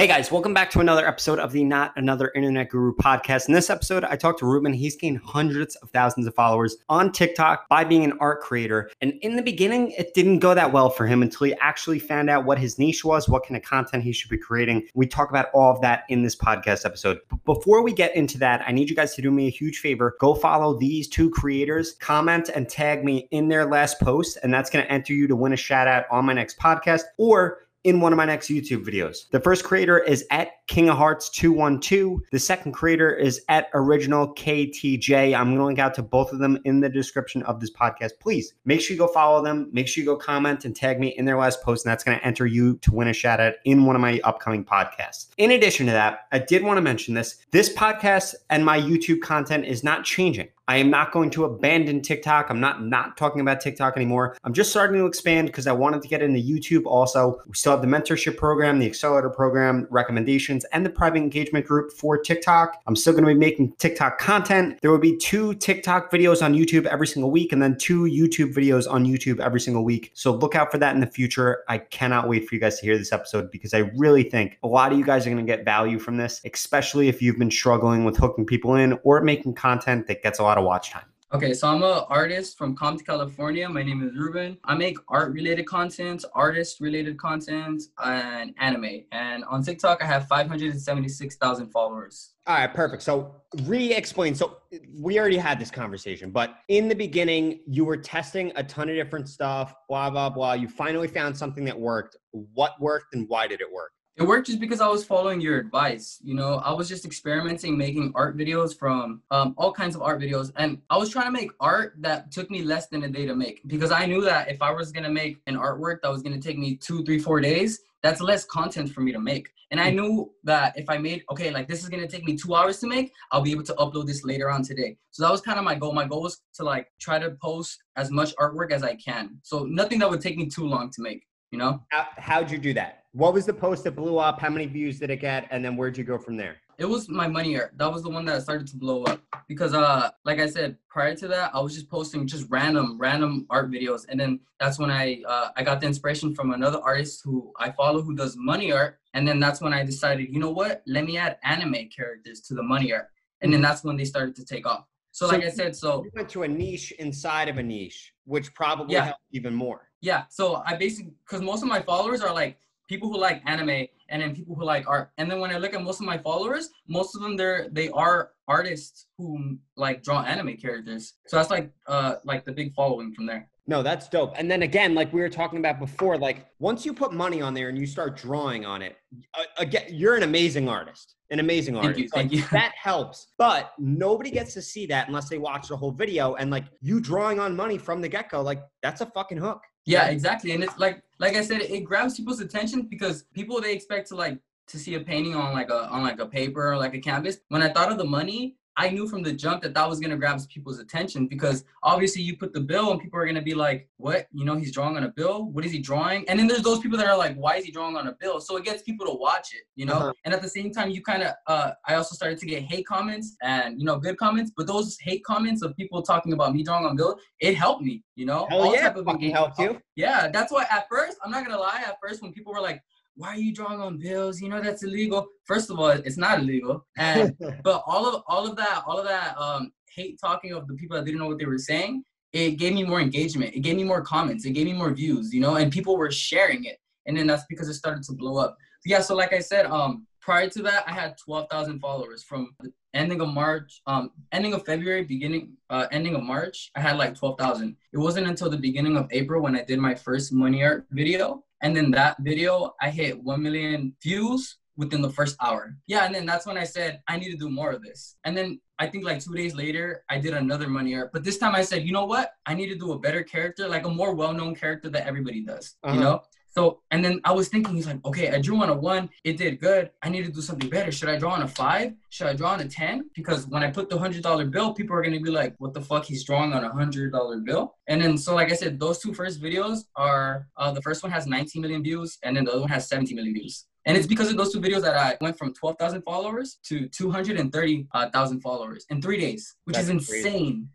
Hey guys, welcome back to another episode of the Not Another Internet Guru podcast. In this episode, I talked to Ruben. He's gained hundreds of thousands of followers on TikTok by being an art creator. And in the beginning, it didn't go that well for him until he actually found out what his niche was, what kind of content he should be creating. We talk about all of that in this podcast episode. But before we get into that, I need you guys to do me a huge favor. Go follow these two creators, comment and tag me in their last post, and that's going to enter you to win a shout out on my next podcast or in one of my next YouTube videos. The first creator is at King of Hearts 212. The second creator is at Original KTJ. I'm going to link out to both of them in the description of this podcast. Please make sure you go follow them. Make sure you go comment and tag me in their last post, and that's going to enter you to win a shout out in one of my upcoming podcasts. In addition to that, I did want to mention this. This podcast and my YouTube content is not changing. I am not going to abandon TikTok. I'm not not talking about TikTok anymore. I'm just starting to expand because I wanted to get into YouTube also. We still have the mentorship program, the accelerator program, recommendations, and the private engagement group for TikTok. I'm still going to be making TikTok content. There will be two TikTok videos on YouTube every single week and then two YouTube videos on YouTube every single week. So look out for that in the future. I cannot wait for you guys to hear this episode because I really think a lot of you guys are going to get value from this, especially if you've been struggling with hooking people in or making content that gets a lot of watch time. Okay, so I'm an artist from Compton, California. My name is Ruben. I make art related content, artist related content, and anime. And on TikTok, I have 576,000 followers. All right, perfect. So re explain. So we already had this conversation, but in the beginning, you were testing a ton of different stuff, blah, blah, blah. You finally found something that worked. What worked and why did it work? It worked just because I was following your advice. You know, I was just experimenting, making art videos from um, all kinds of art videos. And I was trying to make art that took me less than a day to make because I knew that if I was going to make an artwork that was going to take me two, three, four days, that's less content for me to make. And I knew that if I made, okay, like this is going to take me two hours to make, I'll be able to upload this later on today. So that was kind of my goal. My goal was to like try to post as much artwork as I can. So nothing that would take me too long to make, you know? How, how'd you do that? What was the post that blew up? How many views did it get? And then where'd you go from there? It was my money art. That was the one that started to blow up because, uh, like I said, prior to that, I was just posting just random, random art videos, and then that's when I, uh, I got the inspiration from another artist who I follow who does money art, and then that's when I decided, you know what? Let me add anime characters to the money art, and then that's when they started to take off. So, so like I said, so you went to a niche inside of a niche, which probably yeah. helped even more. Yeah. So I basically, because most of my followers are like people who like anime and then people who like art. And then when I look at most of my followers, most of them they're they are artists who like draw anime characters. So that's like uh like the big following from there. No, that's dope. And then again, like we were talking about before, like once you put money on there and you start drawing on it, uh, again, you're an amazing artist. An amazing artist. Thank you. Thank you. That helps. But nobody gets to see that unless they watch the whole video. And like you drawing on money from the get go, like that's a fucking hook. Yeah, exactly. And it's like like I said, it grabs people's attention because people they expect to like to see a painting on like a on like a paper or like a canvas. When I thought of the money, I knew from the jump that that was gonna grab people's attention because obviously you put the bill and people are gonna be like, "What? You know, he's drawing on a bill. What is he drawing?" And then there's those people that are like, "Why is he drawing on a bill?" So it gets people to watch it, you know. Uh-huh. And at the same time, you kind of, uh, I also started to get hate comments and you know good comments, but those hate comments of people talking about me drawing on bill, it helped me, you know. Hell All yeah, type of fucking helped you. Yeah, that's why at first, I'm not gonna lie, at first when people were like, why are you drawing on bills? You know that's illegal. First of all, it's not illegal. And but all of all of that, all of that um, hate talking of the people that didn't know what they were saying, it gave me more engagement. It gave me more comments. It gave me more views. You know, and people were sharing it. And then that's because it started to blow up. Yeah. So like I said, um, prior to that, I had twelve thousand followers from ending of March, um, ending of February, beginning, uh, ending of March, I had like 12,000. It wasn't until the beginning of April when I did my first money art video and then that video, I hit 1 million views within the first hour. Yeah, and then that's when I said, I need to do more of this. And then I think like two days later, I did another money art. But this time I said, you know what? I need to do a better character, like a more well known character that everybody does, uh-huh. you know? So, and then I was thinking, he's like, okay, I drew on a one, it did good. I need to do something better. Should I draw on a five? Should I draw on a 10? Because when I put the $100 bill, people are going to be like, what the fuck? He's drawing on a $100 bill. And then, so like I said, those two first videos are, uh, the first one has 19 million views, and then the other one has 70 million views. And it's because of those two videos that I went from 12,000 followers to 230,000 followers in three days, which That's is insane.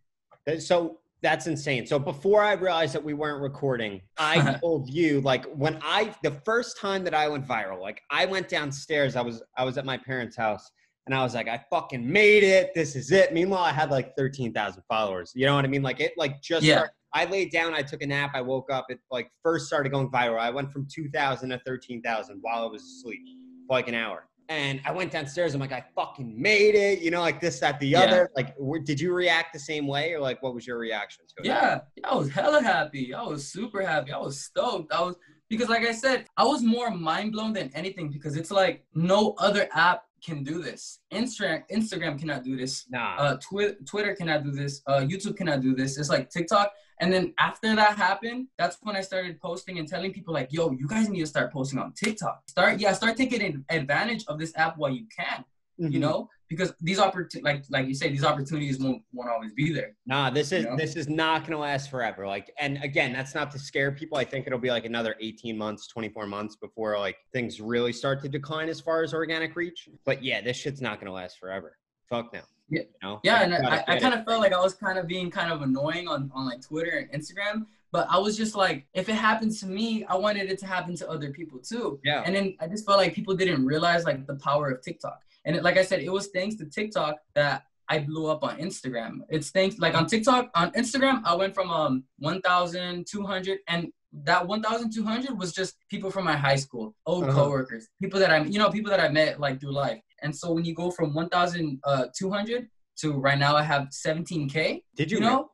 Crazy. So That's insane. So before I realized that we weren't recording, I uh-huh. told you like when I the first time that I went viral, like I went downstairs, I was I was at my parents' house and I was like, I fucking made it. This is it. Meanwhile, I had like 13,000 followers. You know what I mean? Like it like just Yeah. started- I laid down, I took a nap, I woke up, it like first started going viral. I went from 2,000 to 13,000 while I was asleep for like an hour. And I went downstairs. I'm like, I fucking made it. You know, like this, that, the Yeah. other. Like, were, did you react the same way, or like, what was your reaction to it? Yeah, I was hella happy. I was super happy. I was stoked. I was because, like I said, I was more mind blown than anything because it's like no other app can do this. Instagram Instagram cannot do this. Nah. Uh, Twi- Twitter cannot do this. Uh, YouTube cannot do this. It's like TikTok. And then after that happened, that's when I started posting and telling people like, "Yo, you guys need to start posting on TikTok. Start, yeah, start taking advantage of this app while you can. You Mhm. know, because these opportunities, like like you say, these opportunities won't won't always be there. Nah, this is You know? this is not gonna last forever. Like, and again, that's not to scare people. I think it'll be like another 18 months, 24 months before like things really start to decline as far as organic reach. But yeah, this shit's not gonna last forever. Fuck now. Yeah. You know? Yeah, and I, I kind of felt like I was kind of being kind of annoying on, on like Twitter and Instagram, but I was just like, if it happens to me, I wanted it to happen to other people too. Yeah. And then I just felt like people didn't realize like the power of TikTok. And it, like I said, it was thanks to TikTok that I blew up on Instagram. It's thanks like on TikTok, on Instagram, I went from um 1,200 and that 1,200 was just people from my high school, old Uh-huh. coworkers, people that I'm, you know, people that I met like through life. And so when you go from 1,200 uh, to right now, I have 17k. Did you, You know?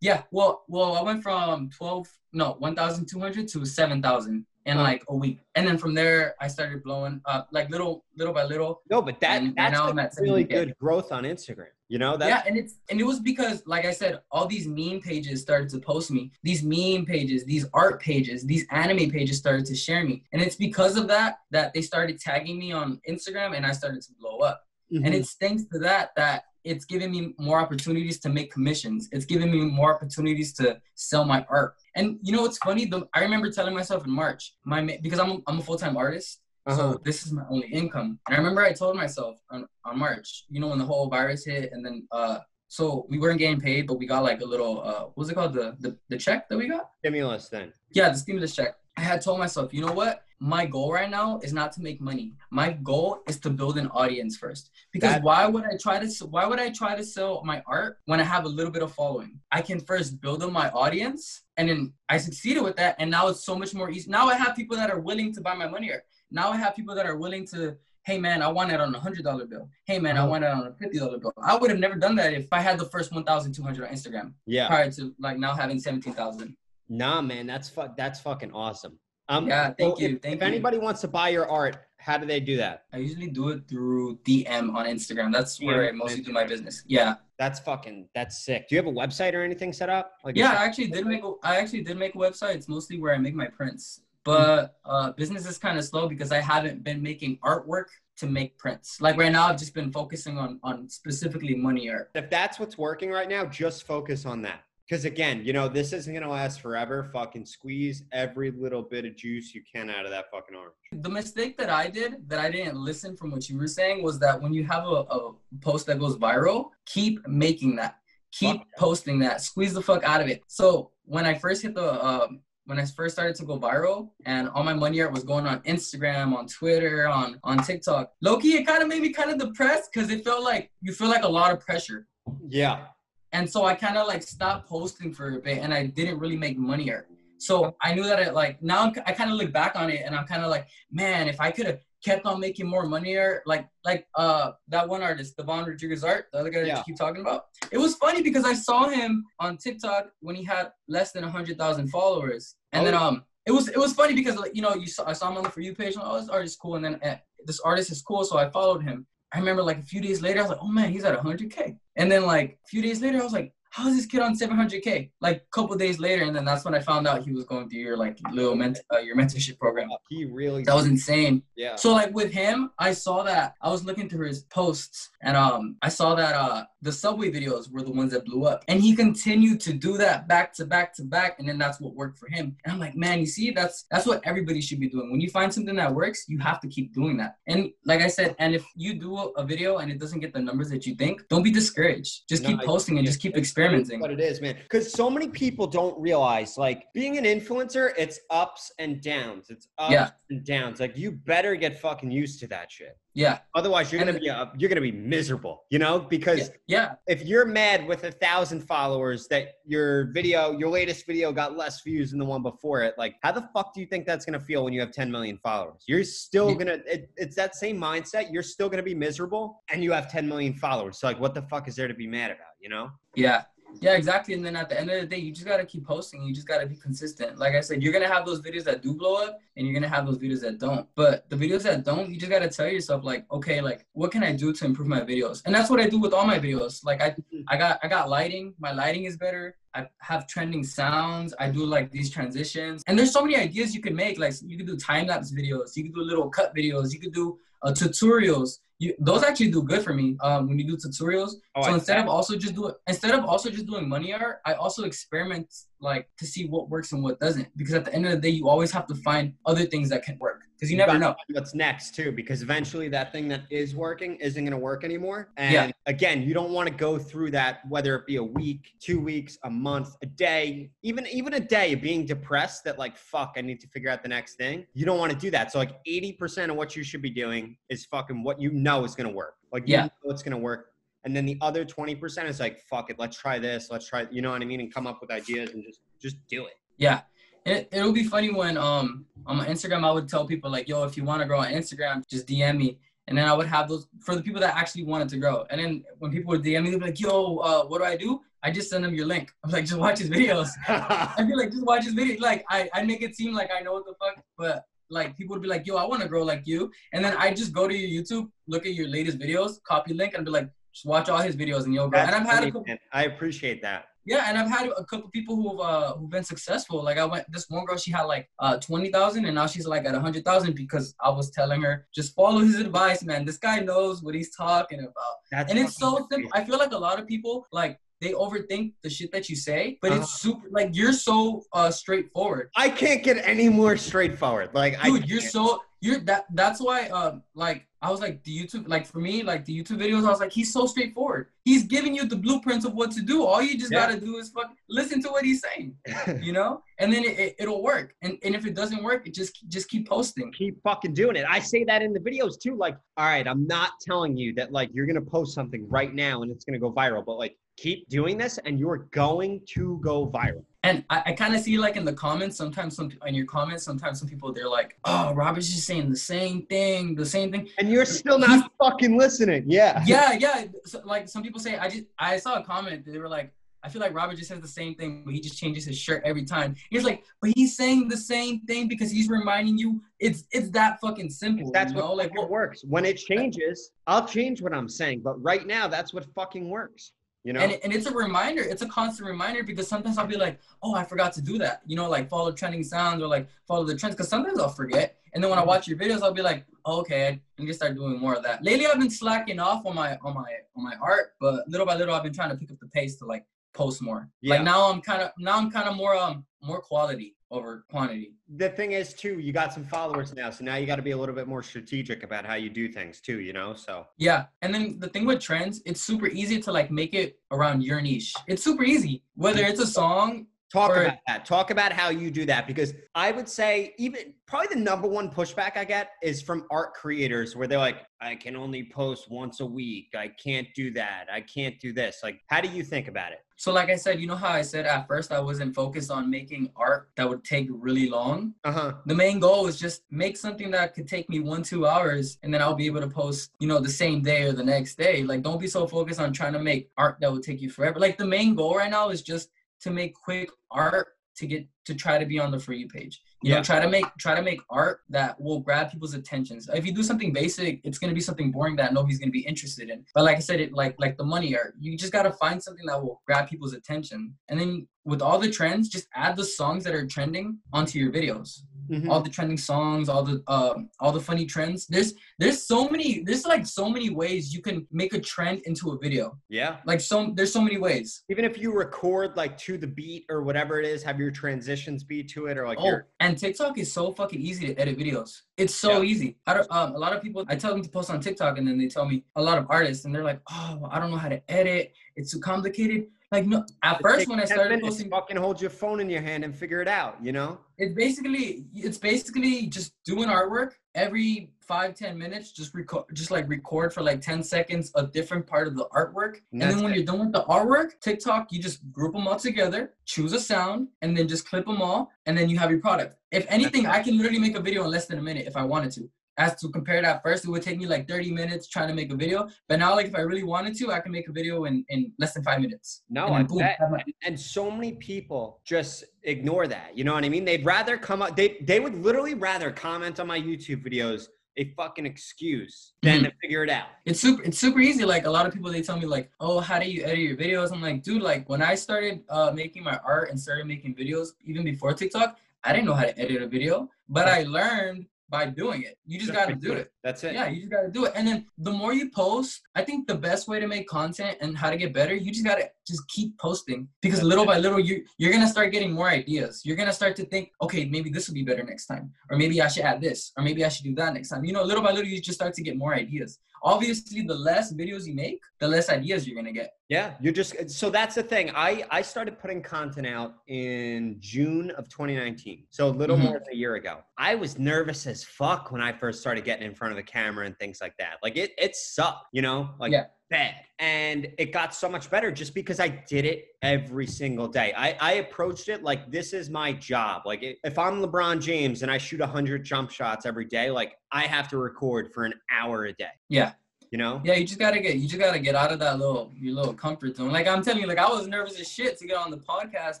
Yeah. Well, well, I went from 12, no, 1,200 to 7,000 in Huh. like a week, and then from there I started blowing up, like little, little by little. No, but that that's now I'm like really good growth on Instagram. You know that yeah, and it's and it was because, like I said, all these meme pages started to post me. These meme pages, these art pages, these anime pages started to share me, and it's because of that that they started tagging me on Instagram, and I started to blow up. Mm-hmm. And it's thanks to that that it's giving me more opportunities to make commissions. It's giving me more opportunities to sell my art. And you know what's funny? The, I remember telling myself in March, my because I'm a, I'm a full time artist, Uh-huh. so this is my only income. And I remember I told myself on, on March, you know, when the whole virus hit, and then uh, so we weren't getting paid, but we got like a little uh, what was it called the the, the check that we got? stimulus then. Yeah, the stimulus check. I had told myself, you know what? My goal right now is not to make money. My goal is to build an audience first. Because That- why would I try to why would I try to sell my art when I have a little bit of following? I can first build up my audience and then I succeeded with that and now it's so much more easy. Now I have people that are willing to buy my money art. Now I have people that are willing to Hey man, I want it on a hundred dollar bill. Hey man, I Uh-huh. want it on a fifty dollar bill. I would have never done that if I had the first one thousand two hundred on Instagram Yeah. prior to like now having seventeen thousand. Nah, man, that's fu- that's fucking awesome. Um, Yeah, thank so you, If, thank if you. anybody wants to buy your art, how do they do that? I usually do it through DM on Instagram. That's where DM I mostly do my business. Yeah. That's fucking that's sick. Do you have a website or anything set up? Like Yeah, I actually did make a I actually did make a website. It's mostly where I make my prints. But uh business is kind of slow because I haven't been making artwork to make prints. Like right now I've just been focusing on on specifically money art. if that's what's working right now, just focus on that. Because again, you know, this isn't gonna last forever. Fucking squeeze every little bit of juice you can out of that fucking orange. The mistake that I did that I didn't listen from what you were saying was that when you have a, a post that goes viral, keep making that. Keep Fuck posting that. Squeeze the fuck out of it. So when I first hit the um when I first started to go viral and all my money art was going on Instagram, on Twitter, on on TikTok, Loki, it kind of made me kind of depressed because it felt like you feel like a lot of pressure. Yeah. And so I kind of like stopped posting for a bit and I didn't really make money art. So I knew that it like now I'm, I kind of look back on it and I'm kind of like, man, if I could have kept on making more money art, like like uh that one artist, Devon Rodriguez art, the other guy that Yeah. you keep talking about. It was funny because I saw him on TikTok when he had less than hundred thousand followers, and then Oh. um it was it was funny because like you know you saw I saw him on the for you page and oh this artist is cool and then uh, this artist is cool so I followed him. I remember like a few days later I was like oh man he's at 100k and then like a few days later I was like how is this kid on 700k like a couple days later and then that's when I found out he was going through your like little ment- uh, your mentorship program. He really That was insane. yeah. So like with him, I saw that I was looking through his posts and um I saw that uh the subway videos were the ones that blew up. And he continued to do that back to back to back. And then that's what worked for him. And I'm like, man, you see, that's that's what everybody should be doing. When you find something that works, you have to keep doing that. And like I said, and if you do a video and it doesn't get the numbers that you think, don't be discouraged. Just no, keep posting and just keep experimenting. What it is, man. Because so many people don't realize like being an influencer, it's ups and downs. It's ups yeah. and downs. Like you better get fucking used to that shit. Yeah. Otherwise, you're and gonna be uh, you're gonna be miserable. You know, because yeah, if you're mad with a thousand followers that your video, your latest video, got less views than the one before it, like how the fuck do you think that's gonna feel when you have 10 million followers? You're still yeah. gonna. It, it's that same mindset. You're still gonna be miserable, and you have 10 million followers. So like, what the fuck is there to be mad about? You know? Yeah. Yeah, exactly. And then at the end of the day, you just gotta keep posting. You just gotta be consistent. Like I said, you're gonna have those videos that do blow up, and you're gonna have those videos that don't. But the videos that don't, you just gotta tell yourself, like, okay, like, what can I do to improve my videos? And that's what I do with all my videos. Like, I. I got, I got lighting. My lighting is better. I have trending sounds. I do like these transitions, and there's so many ideas you can make. Like, you can do time lapse videos. You can do little cut videos. You could do uh, tutorials you, those actually do good for me um, when you do tutorials. Oh, so I instead of also just doing instead of also just doing money art, I also experiment like to see what works and what doesn't. Because at the end of the day, you always have to find other things that can work because you, you never know what's next too. Because eventually, that thing that is working isn't going to work anymore. And yeah. again, you don't want to go through that whether it be a week, two weeks, a month, a day, even even a day of being depressed that like fuck, I need to figure out the next thing. You don't want to do that. So like eighty percent of what you should be doing is fucking what you know is going to work. Like yeah, you know it's going to work and then the other 20% is like fuck it let's try this let's try you know what i mean and come up with ideas and just just do it yeah it, it'll be funny when um on my instagram i would tell people like yo if you want to grow on instagram just dm me and then i would have those for the people that actually wanted to grow and then when people would dm me they'd be like yo uh, what do i do I just send them your link. I'm like, just watch his videos. I'd be like, just watch his video. Like, I, I make it seem like I know what the fuck, but like people would be like, yo, I want to grow like you. And then I just go to your YouTube, look at your latest videos, copy link, and be like, just watch all his videos and you'll grow. and I've had a couple, I appreciate that. Yeah, and I've had a couple people who've uh, who've been successful. Like I went, this one girl, she had like uh, twenty thousand, and now she's like at a hundred thousand because I was telling her just follow his advice, man. This guy knows what he's talking about, That's and it's so simple. I feel like a lot of people like they overthink the shit that you say, but uh-huh. it's super like you're so uh straightforward. I can't get any more straightforward. Like dude, you're so you're that that's why um like I was like the YouTube like for me like the YouTube videos I was like he's so straightforward. He's giving you the blueprints of what to do. All you just yeah. gotta do is fuck listen to what he's saying, you know, and then it, it will work. And and if it doesn't work, it just just keep posting. Keep fucking doing it. I say that in the videos too. Like, all right, I'm not telling you that like you're gonna post something right now and it's gonna go viral, but like keep doing this and you're going to go viral. And I, I kind of see like in the comments, sometimes some in your comments, sometimes some people they're like, "Oh, Robert's just saying the same thing, the same thing," and you're still not fucking listening. Yeah, yeah, yeah. So, like some people say, I just I saw a comment. They were like, "I feel like Robert just says the same thing, but he just changes his shirt every time." He's like, "But he's saying the same thing because he's reminding you it's it's that fucking simple." That's what know? like what works. When it changes, I'll change what I'm saying, but right now, that's what fucking works. You know? And, and it's a reminder, it's a constant reminder because sometimes I'll be like, oh, I forgot to do that. You know, like follow trending sounds or like follow the trends. Cause sometimes I'll forget. And then when I mm-hmm. watch your videos, I'll be like, oh, okay, I need to start doing more of that. Lately I've been slacking off on my on my on my art, but little by little I've been trying to pick up the pace to like post more. Yeah. Like now I'm kind of now I'm kind of more um more quality over quantity. The thing is too, you got some followers now, so now you got to be a little bit more strategic about how you do things too, you know? So Yeah, and then the thing with trends, it's super easy to like make it around your niche. It's super easy. Whether it's a song Talk or, about that. Talk about how you do that because I would say even probably the number one pushback I get is from art creators where they're like, I can only post once a week. I can't do that. I can't do this. Like, how do you think about it? So, like I said, you know how I said at first I wasn't focused on making art that would take really long. Uh-huh. The main goal was just make something that could take me one, two hours, and then I'll be able to post, you know, the same day or the next day. Like, don't be so focused on trying to make art that would take you forever. Like, the main goal right now is just to make quick art to get to try to be on the for you page. You yeah. know, try to make try to make art that will grab people's attentions. If you do something basic, it's gonna be something boring that nobody's gonna be interested in. But like I said, it like like the money art, you just gotta find something that will grab people's attention. And then with all the trends, just add the songs that are trending onto your videos. Mhm. all the trending songs, all the um, all the funny trends. There's there's so many there's like so many ways you can make a trend into a video. yeah. Like so there's so many ways. Even if you record like to the beat or whatever it is, have your transitions be to it or like Oh, your and TikTok is so fucking easy to edit videos. It's so Yeah. easy. I don't, um, a lot of people, I tell them to post on TikTok, and then they tell me a lot of artists, and they're like, "Oh, I don't know how to edit. It's too complicated." Like, no. At first, when I started posting, fucking hold your phone in your hand and figure it out, you know? it's basically it's basically just doing artwork every five ten minutes. Just record, just like record for like ten seconds a different part of the artwork, and then when it. you're done with the artwork, TikTok, you just group them all together, choose a sound, and then just clip them all, and then you have your product. If anything, I can literally make a video in less than a minute if I wanted to. As to compare that first, it would take me like 30 minutes trying to make a video. But now, like if I really wanted to, I can make a video in, in less than five minutes. No, And boom, have And so many people just ignore that. You know what I mean? They'd rather come up, they, they would literally rather comment on my YouTube videos a fucking excuse than Mhm. to figure it out. it's super it's super easy like a lot of people they tell me like oh how do you edit your videos i'm like dude like when i started uh making my art and started making videos even before tiktok i didn't know how to edit a video but i learned by doing it. You just got to do it That's it. yeah you just got to do it and then the more you post i think the best way to make content and how to get better you just got to just keep posting because little it. by little you you're gonna start getting more ideas you're gonna start to think okay maybe this will be better next time or maybe i should add this or maybe i should do that next time you know little by little you just start to get more ideas obviously the less videos you make the less ideas you're gonna get Yeah, you're just so that's the thing. I I started putting content out in June of 2019, so a little Mhm. more than a year ago. I was nervous as fuck when I first started getting in front of the camera and things like that. Like it it sucked, you know, like Yeah. bad. And it got so much better just because I did it every single day. I I approached it like this is my job. Like if I'm LeBron James and I shoot 100 jump shots every day, like I have to record for an hour a day. Yeah. You know? Yeah, you just gotta get you just gotta get out of that little your little comfort zone. Like I'm telling you, like I was nervous as shit to get on the podcast,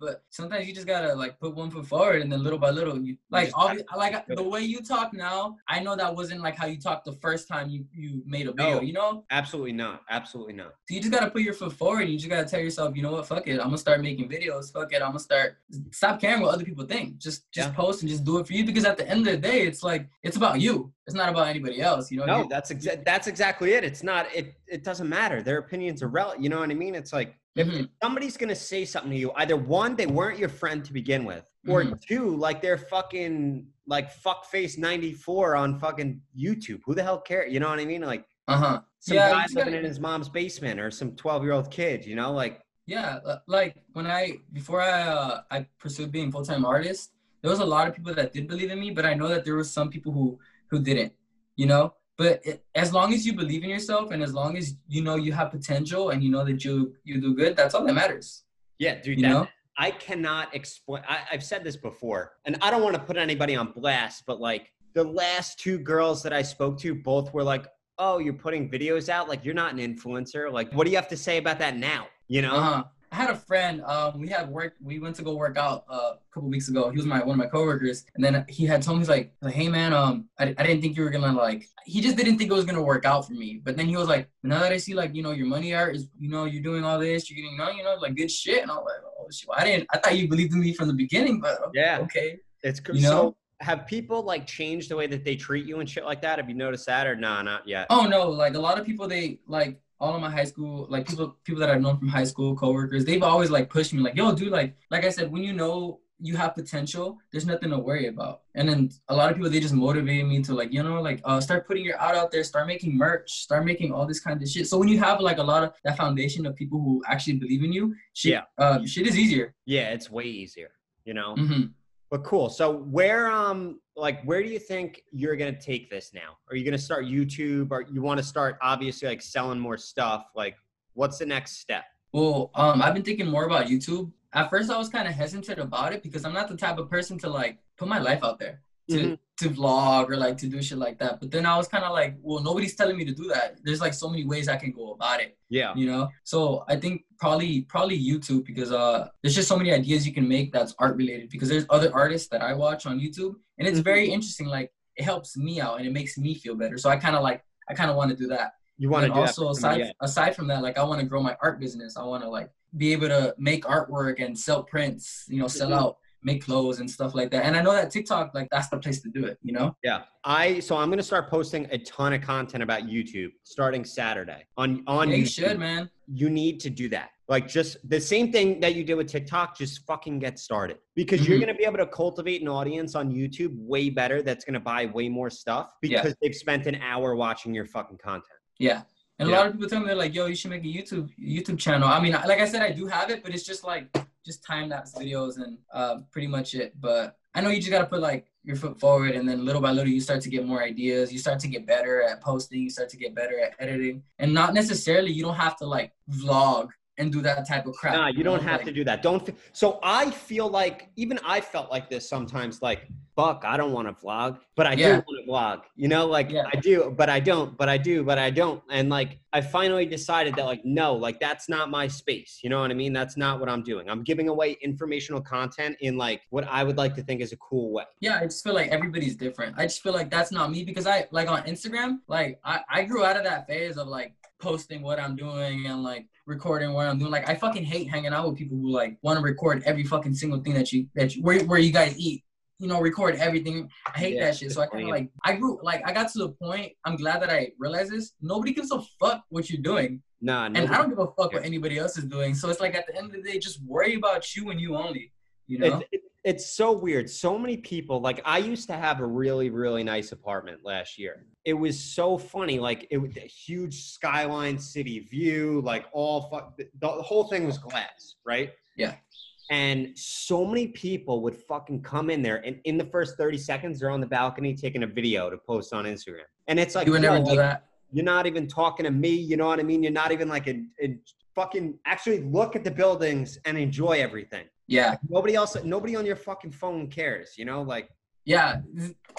but sometimes you just gotta like put one foot forward and then little by little you like obvi- like the way you talk now, I know that wasn't like how you talked the first time you you made a video, No. you know? Absolutely not. Absolutely not. So you just gotta put your foot forward and you just gotta tell yourself, you know what, fuck it, I'm gonna start making videos, fuck it, I'm gonna start stop caring what other people think. Just just Yeah. post and just do it for you because at the end of the day, it's like it's about you. It's not about anybody else, you know? No, You- that's exa- that's exactly it. It's not it it doesn't matter. Their opinions are relevant. You know what I mean? It's like if, if Mhm. somebody's gonna say something to you, either one, they weren't your friend to begin with, or Mhm. two, like they're fucking like fuckface ninety four on fucking YouTube. Who the hell cares? You know what I mean? Like uh-huh. some Yeah, guy living in his mom's basement or some twelve year old kid. You know, like Yeah, like when I before I uh, I pursued being full time artist, there was a lot of people that did believe in me, but I know that there was some people who who didn't. You know, but it, as long as you believe in yourself and as long as you know you have potential and you know that you you do good, that's all that matters. yeah, dude. You that- know? I cannot explain. I, I've said this before, and I don't want to put anybody on blast, but like the last two girls that I spoke to, both were like, "Oh, you're putting videos out. Like you're not an influencer. Like, what do you have to say about that now? You know? Uh-huh. I had a friend. Um, we had work. We went to go work out uh, a couple weeks ago. He was my one of my coworkers, and then he had told me he's like, like, "Hey man, um, I, I didn't think you were gonna like." He just didn't think it was gonna work out for me. But then he was like, "Now that I see like you know your money art is you know you're doing all this, you're getting you know you know like good shit," and I was like, "Oh shit, I didn't. I thought you believed in me from the beginning, but Yeah. okay." It's You so. Have people like changed the way that they treat you and shit like that? Have you noticed that or nah, not yet? Oh no, like a lot of people they like all of my high school like people people that I've known from high school coworkers they've always like pushed me like yo dude like like I said when you know you have potential there's nothing to worry about and then a lot of people they just motivated me to like you know like uh, start putting your art out there start making merch start making all this kind of shit so when you have like a lot of that foundation of people who actually believe in you shit Yeah. uh, shit is easier Yeah, it's way easier. You know. hmm But cool. So where um like where do you think you're gonna take this now? Are you gonna start YouTube or you want to start obviously like selling more stuff? Like what's the next step? Well, um, I've been thinking more about YouTube. At first, I was kind of hesitant about it because I'm not the type of person to like put my life out there to Mhm. To vlog or like to do shit like that. But then I was kind of like, well, nobody's telling me to do that. There's like so many ways I can go about it, Yeah. you know. So I think probably probably YouTube because uh, there's just so many ideas you can make that's art related. Because there's other artists that I watch on YouTube, and it's Mhm. very interesting. Like it helps me out and it makes me feel better. So I kind of like I kind of want to do that. You want to do also that aside aside from that, like I want to grow my art business. I want to like be able to make artwork and sell prints. You know, sell Mhm. out, make clothes and stuff like that. And I know that TikTok, like that's the place to do it, you know? Yeah. I so I'm gonna start posting a ton of content about YouTube starting Saturday on on Yeah, YouTube. you should, man. You need to do that. Like just the same thing that you did with TikTok, just fucking get started. Because you're Mhm. gonna be able to cultivate an audience on YouTube way better that's gonna buy way more stuff Yeah. because they've spent an hour watching your fucking content. Yeah. And Yeah. a lot of people tell me they're like, "Yo, you should make a YouTube YouTube channel." I mean, like I said, I do have it, but it's just like just time lapse videos and uh, pretty much it. But I know you just gotta put like your foot forward, and then little by little, you start to get more ideas. You start to get better at posting. You start to get better at editing, and not necessarily you don't have to like vlog and do that type of crap. Nah, you don't know? have Like, to do that. Don't. f- So I feel like even I felt like this sometimes. Like, fuck, I don't want to vlog, but I do Yeah. want to vlog. You know, like Yeah. I do, but I don't. But I do, but I don't. And like I finally decided that like no, like that's not my space. You know what I mean? That's not what I'm doing. I'm giving away informational content in like what I would like to think is a cool way. yeah i just feel like everybody's different i just feel like that's not me because i like on instagram like i, I grew out of that phase of like posting what i'm doing and like recording what i'm doing. Like i fucking hate hanging out with people who like want to record every fucking single thing that you that you, where, where you guys eat. You know record everything. I hate Yeah, that shit so i kind of like i grew like i got to the point i'm glad that i realized this nobody gives a fuck what you're doing. Nah, and i don't give a fuck what anybody else is doing. So it's like at the end of the day just worry about you and you only you know? It, it, it's so weird. So many people, like I used to have a really, really nice apartment last year. It was so funny. Like it was a huge skyline city view, like all fuck, the, whole thing was glass, right? Yeah. And so many people would fucking come in there, and in the first 30 seconds, they're on the balcony taking a video to post on Instagram. And it's like, you would never do like, that you're not even talking to me. You know what I mean? You're not even like in, a fucking actually look at the buildings and enjoy everything. yeah Nobody else, nobody on your fucking phone cares, you know? Like, Yeah,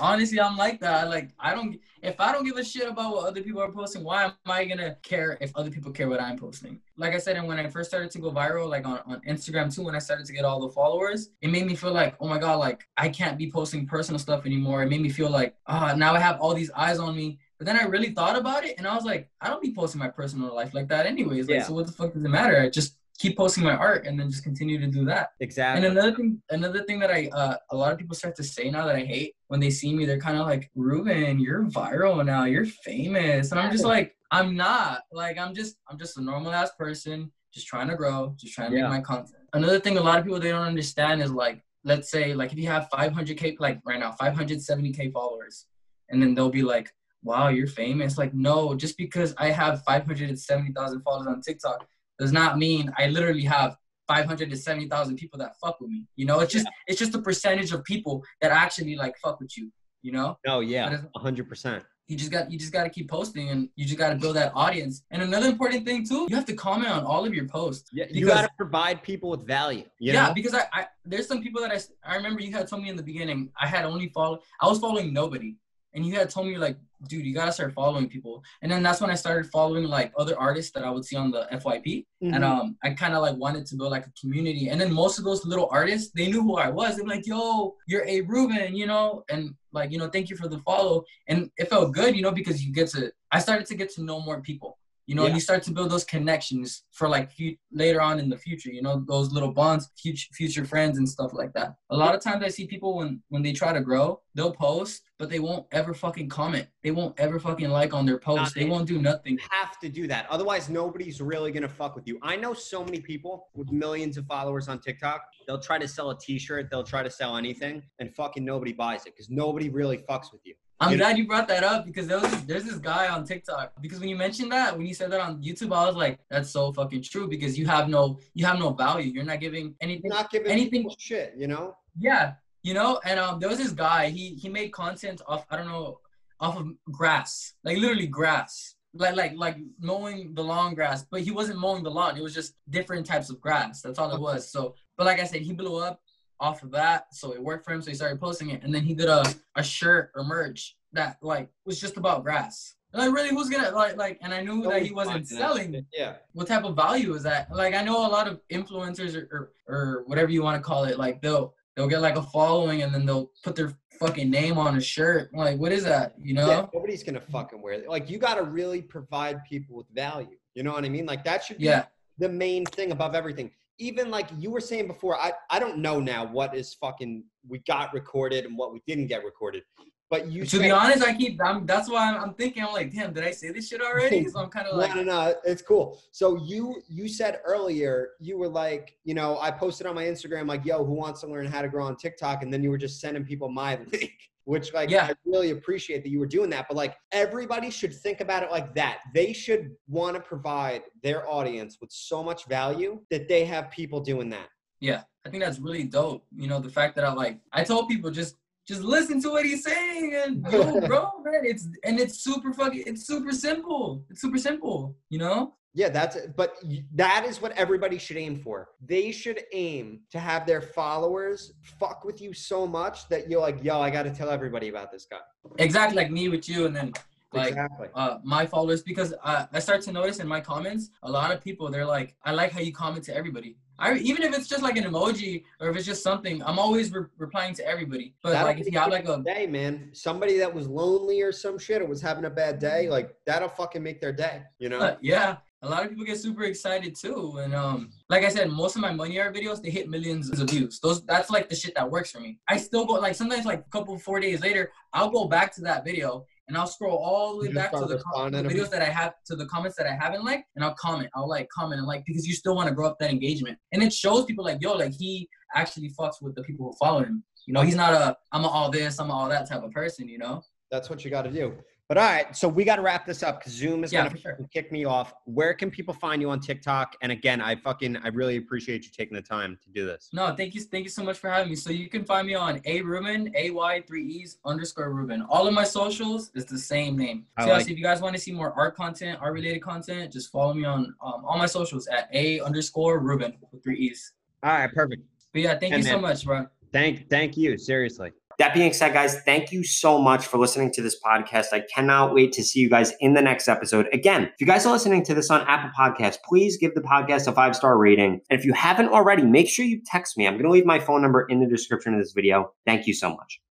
honestly, I'm like that. Like, I don't. If I don't give a shit about what other people are posting, why am I gonna care if other people care what I'm posting? Like I said, and when I first started to go viral, like on, on Instagram too, when I started to get all the followers, it made me feel like, oh my god, like I can't be posting personal stuff anymore. It made me feel like, ah, now I have all these eyes on me. But then I really thought about it, and I was like, I don't be posting my personal life like that, anyways. Like, Yeah. so what the fuck does it matter? I just keep posting my art, and then just continue to do that. exactly. And another thing, another thing that I, uh, a lot of people start to say now that I hate when they see me, they're kind of like, Ruben, you're viral now, you're famous, and I'm just like, I'm not. Like, I'm just, I'm just a normal ass person, just trying to grow, just trying to Yeah. make my content. Another thing, a lot of people they don't understand is like, let's say, like if you have 500k, like right now, 570k followers, and then they'll be like, wow, you're famous. Like, no, just because I have 570,000 followers on TikTok does not mean I literally have 570,000 people that fuck with me. You know, it's just it's just a percentage of people that actually like fuck with you. You know, Oh yeah, a hundred percent. you just got you just got to keep posting and you just got to build that audience. And another important thing too, you have to comment on all of your posts. Yeah, you got to provide people with value. Yeah, know? because I, I there's some people that I I remember you had told me in the beginning I had only follow I was following nobody, and you had told me like, dude, you gotta start following people. And then that's when I started following like other artists that I would see on the FYP. and Mhm. um I kind of like wanted to build like a community and then most of those little artists they knew who I was they were like yo you're a Ruben you know and like you know thank you for the follow and it felt good you know because you get to I started to get to know more people you know and you start to build those connections for like fu- later on in the future you know those little bonds future future friends and stuff like that a lot of times I see people when when they try to grow they'll post but they won't ever fucking comment they won't ever fucking like on their post they won't do nothing have to do that. Otherwise, nobody's really gonna fuck with you. I know so many people with millions of followers on TikTok. They'll try to sell a T-shirt. They'll try to sell anything, and fucking nobody buys it because nobody really fucks with you. I'm You know- glad you brought that up because there was there's this guy on TikTok. Because when you mentioned that when you said that on YouTube I was like that's so fucking true because you have no you have no value. You're not giving anything You're not giving Anything- shit. You know? yeah you know? And um there was this guy he he made content off I don't know off of grass like literally grass. Like like like mowing the lawn grass but he wasn't mowing the lawn. It was just different types of grass. That's all it was. So but like I said he blew up off of that so it worked for him so he started posting it and then he did a a shirt or merch that like was just about grass and like really who's gonna like like and I knew that he wasn't selling. Yeah. what type of value is that? Like I know a lot of influencers or, or, or whatever you want to call it, like they'll they'll get like a following and then they'll put their fucking name on a shirt. Like what is that? You know? Yeah, nobody's gonna fucking wear it. Like you got to really provide people with value. You know what I mean? Like that should be Yeah. the main thing above everything. Even like you were saying before, I, I don't know now what is fucking we got recorded and what we didn't get recorded. But you to said, be honest, I keep. I'm, that's why I'm, I'm thinking. I'm like, damn, did I say this shit already? So I'm kind of like, no, no, no, it's cool. So you you said earlier you were like, you know, I posted on my Instagram like, yo, who wants to learn how to grow on TikTok? And then you were just sending people my link, which like Yeah. I really appreciate that you were doing that. But like everybody should think about it like that. They should want to provide their audience with so much value that they have people doing that. yeah, I think that's really dope. You know, the fact that I like, I told people just just listen to what he's saying and yo, bro, man, it's and it's super fucking, it's super simple. It's super simple. You know. Yeah, that's but that is what everybody should aim for. They should aim to have their followers fuck with you so much that you're like, yo, I got to tell everybody about this guy. exactly like me with you and then like exactly. uh, my followers because uh, I start to notice in my comments a lot of people they're like I like how you comment to everybody. I even if it's just like an emoji or if it's just something, I'm always re- replying to everybody. But That'll like if you have like a day, man. Somebody that was lonely or some shit or was having a bad day, like that'll fucking make their day. You know? uh, yeah, a lot of people get super excited too. And um, like I said, most of my money art videos they hit millions of views. Those that's like the shit that works for me. I still go like sometimes like a couple four days later, I'll go back to that video and I'll scroll all the way You back to the, com- the videos that I have to the comments that I haven't liked, and I'll comment. I'll like comment and like because you still want to grow up that engagement, and it shows people like yo, like he actually fucks with the people who follow him. You know, he's not a I'm a all this, I'm a all that type of person. You know. That's what you got to do. But all right, so we got to wrap this up because Zoom is Yeah, gonna sure. kick me off. Where can people find you on TikTok? And again, I fucking I really appreciate you taking the time to do this. No, thank you, thank you so much for having me. So you can find me on a Ruben, a y three e's underscore Ruben. All of my socials is the same name. So, like so if you guys want to see more art content, art related content, just follow me on um, all my socials at a underscore Ruben with three e's. All right, perfect. But yeah, thank Yeah, you so much, bro. Thank thank you. Seriously. That being said, guys, thank you so much for listening to this podcast. I cannot wait to see you guys in the next episode. Again, if you guys are listening to this on Apple Podcasts, please give the podcast a five star rating. And if you haven't already, make sure you text me. I'm going to leave my phone number in the description of this video. Thank you so much.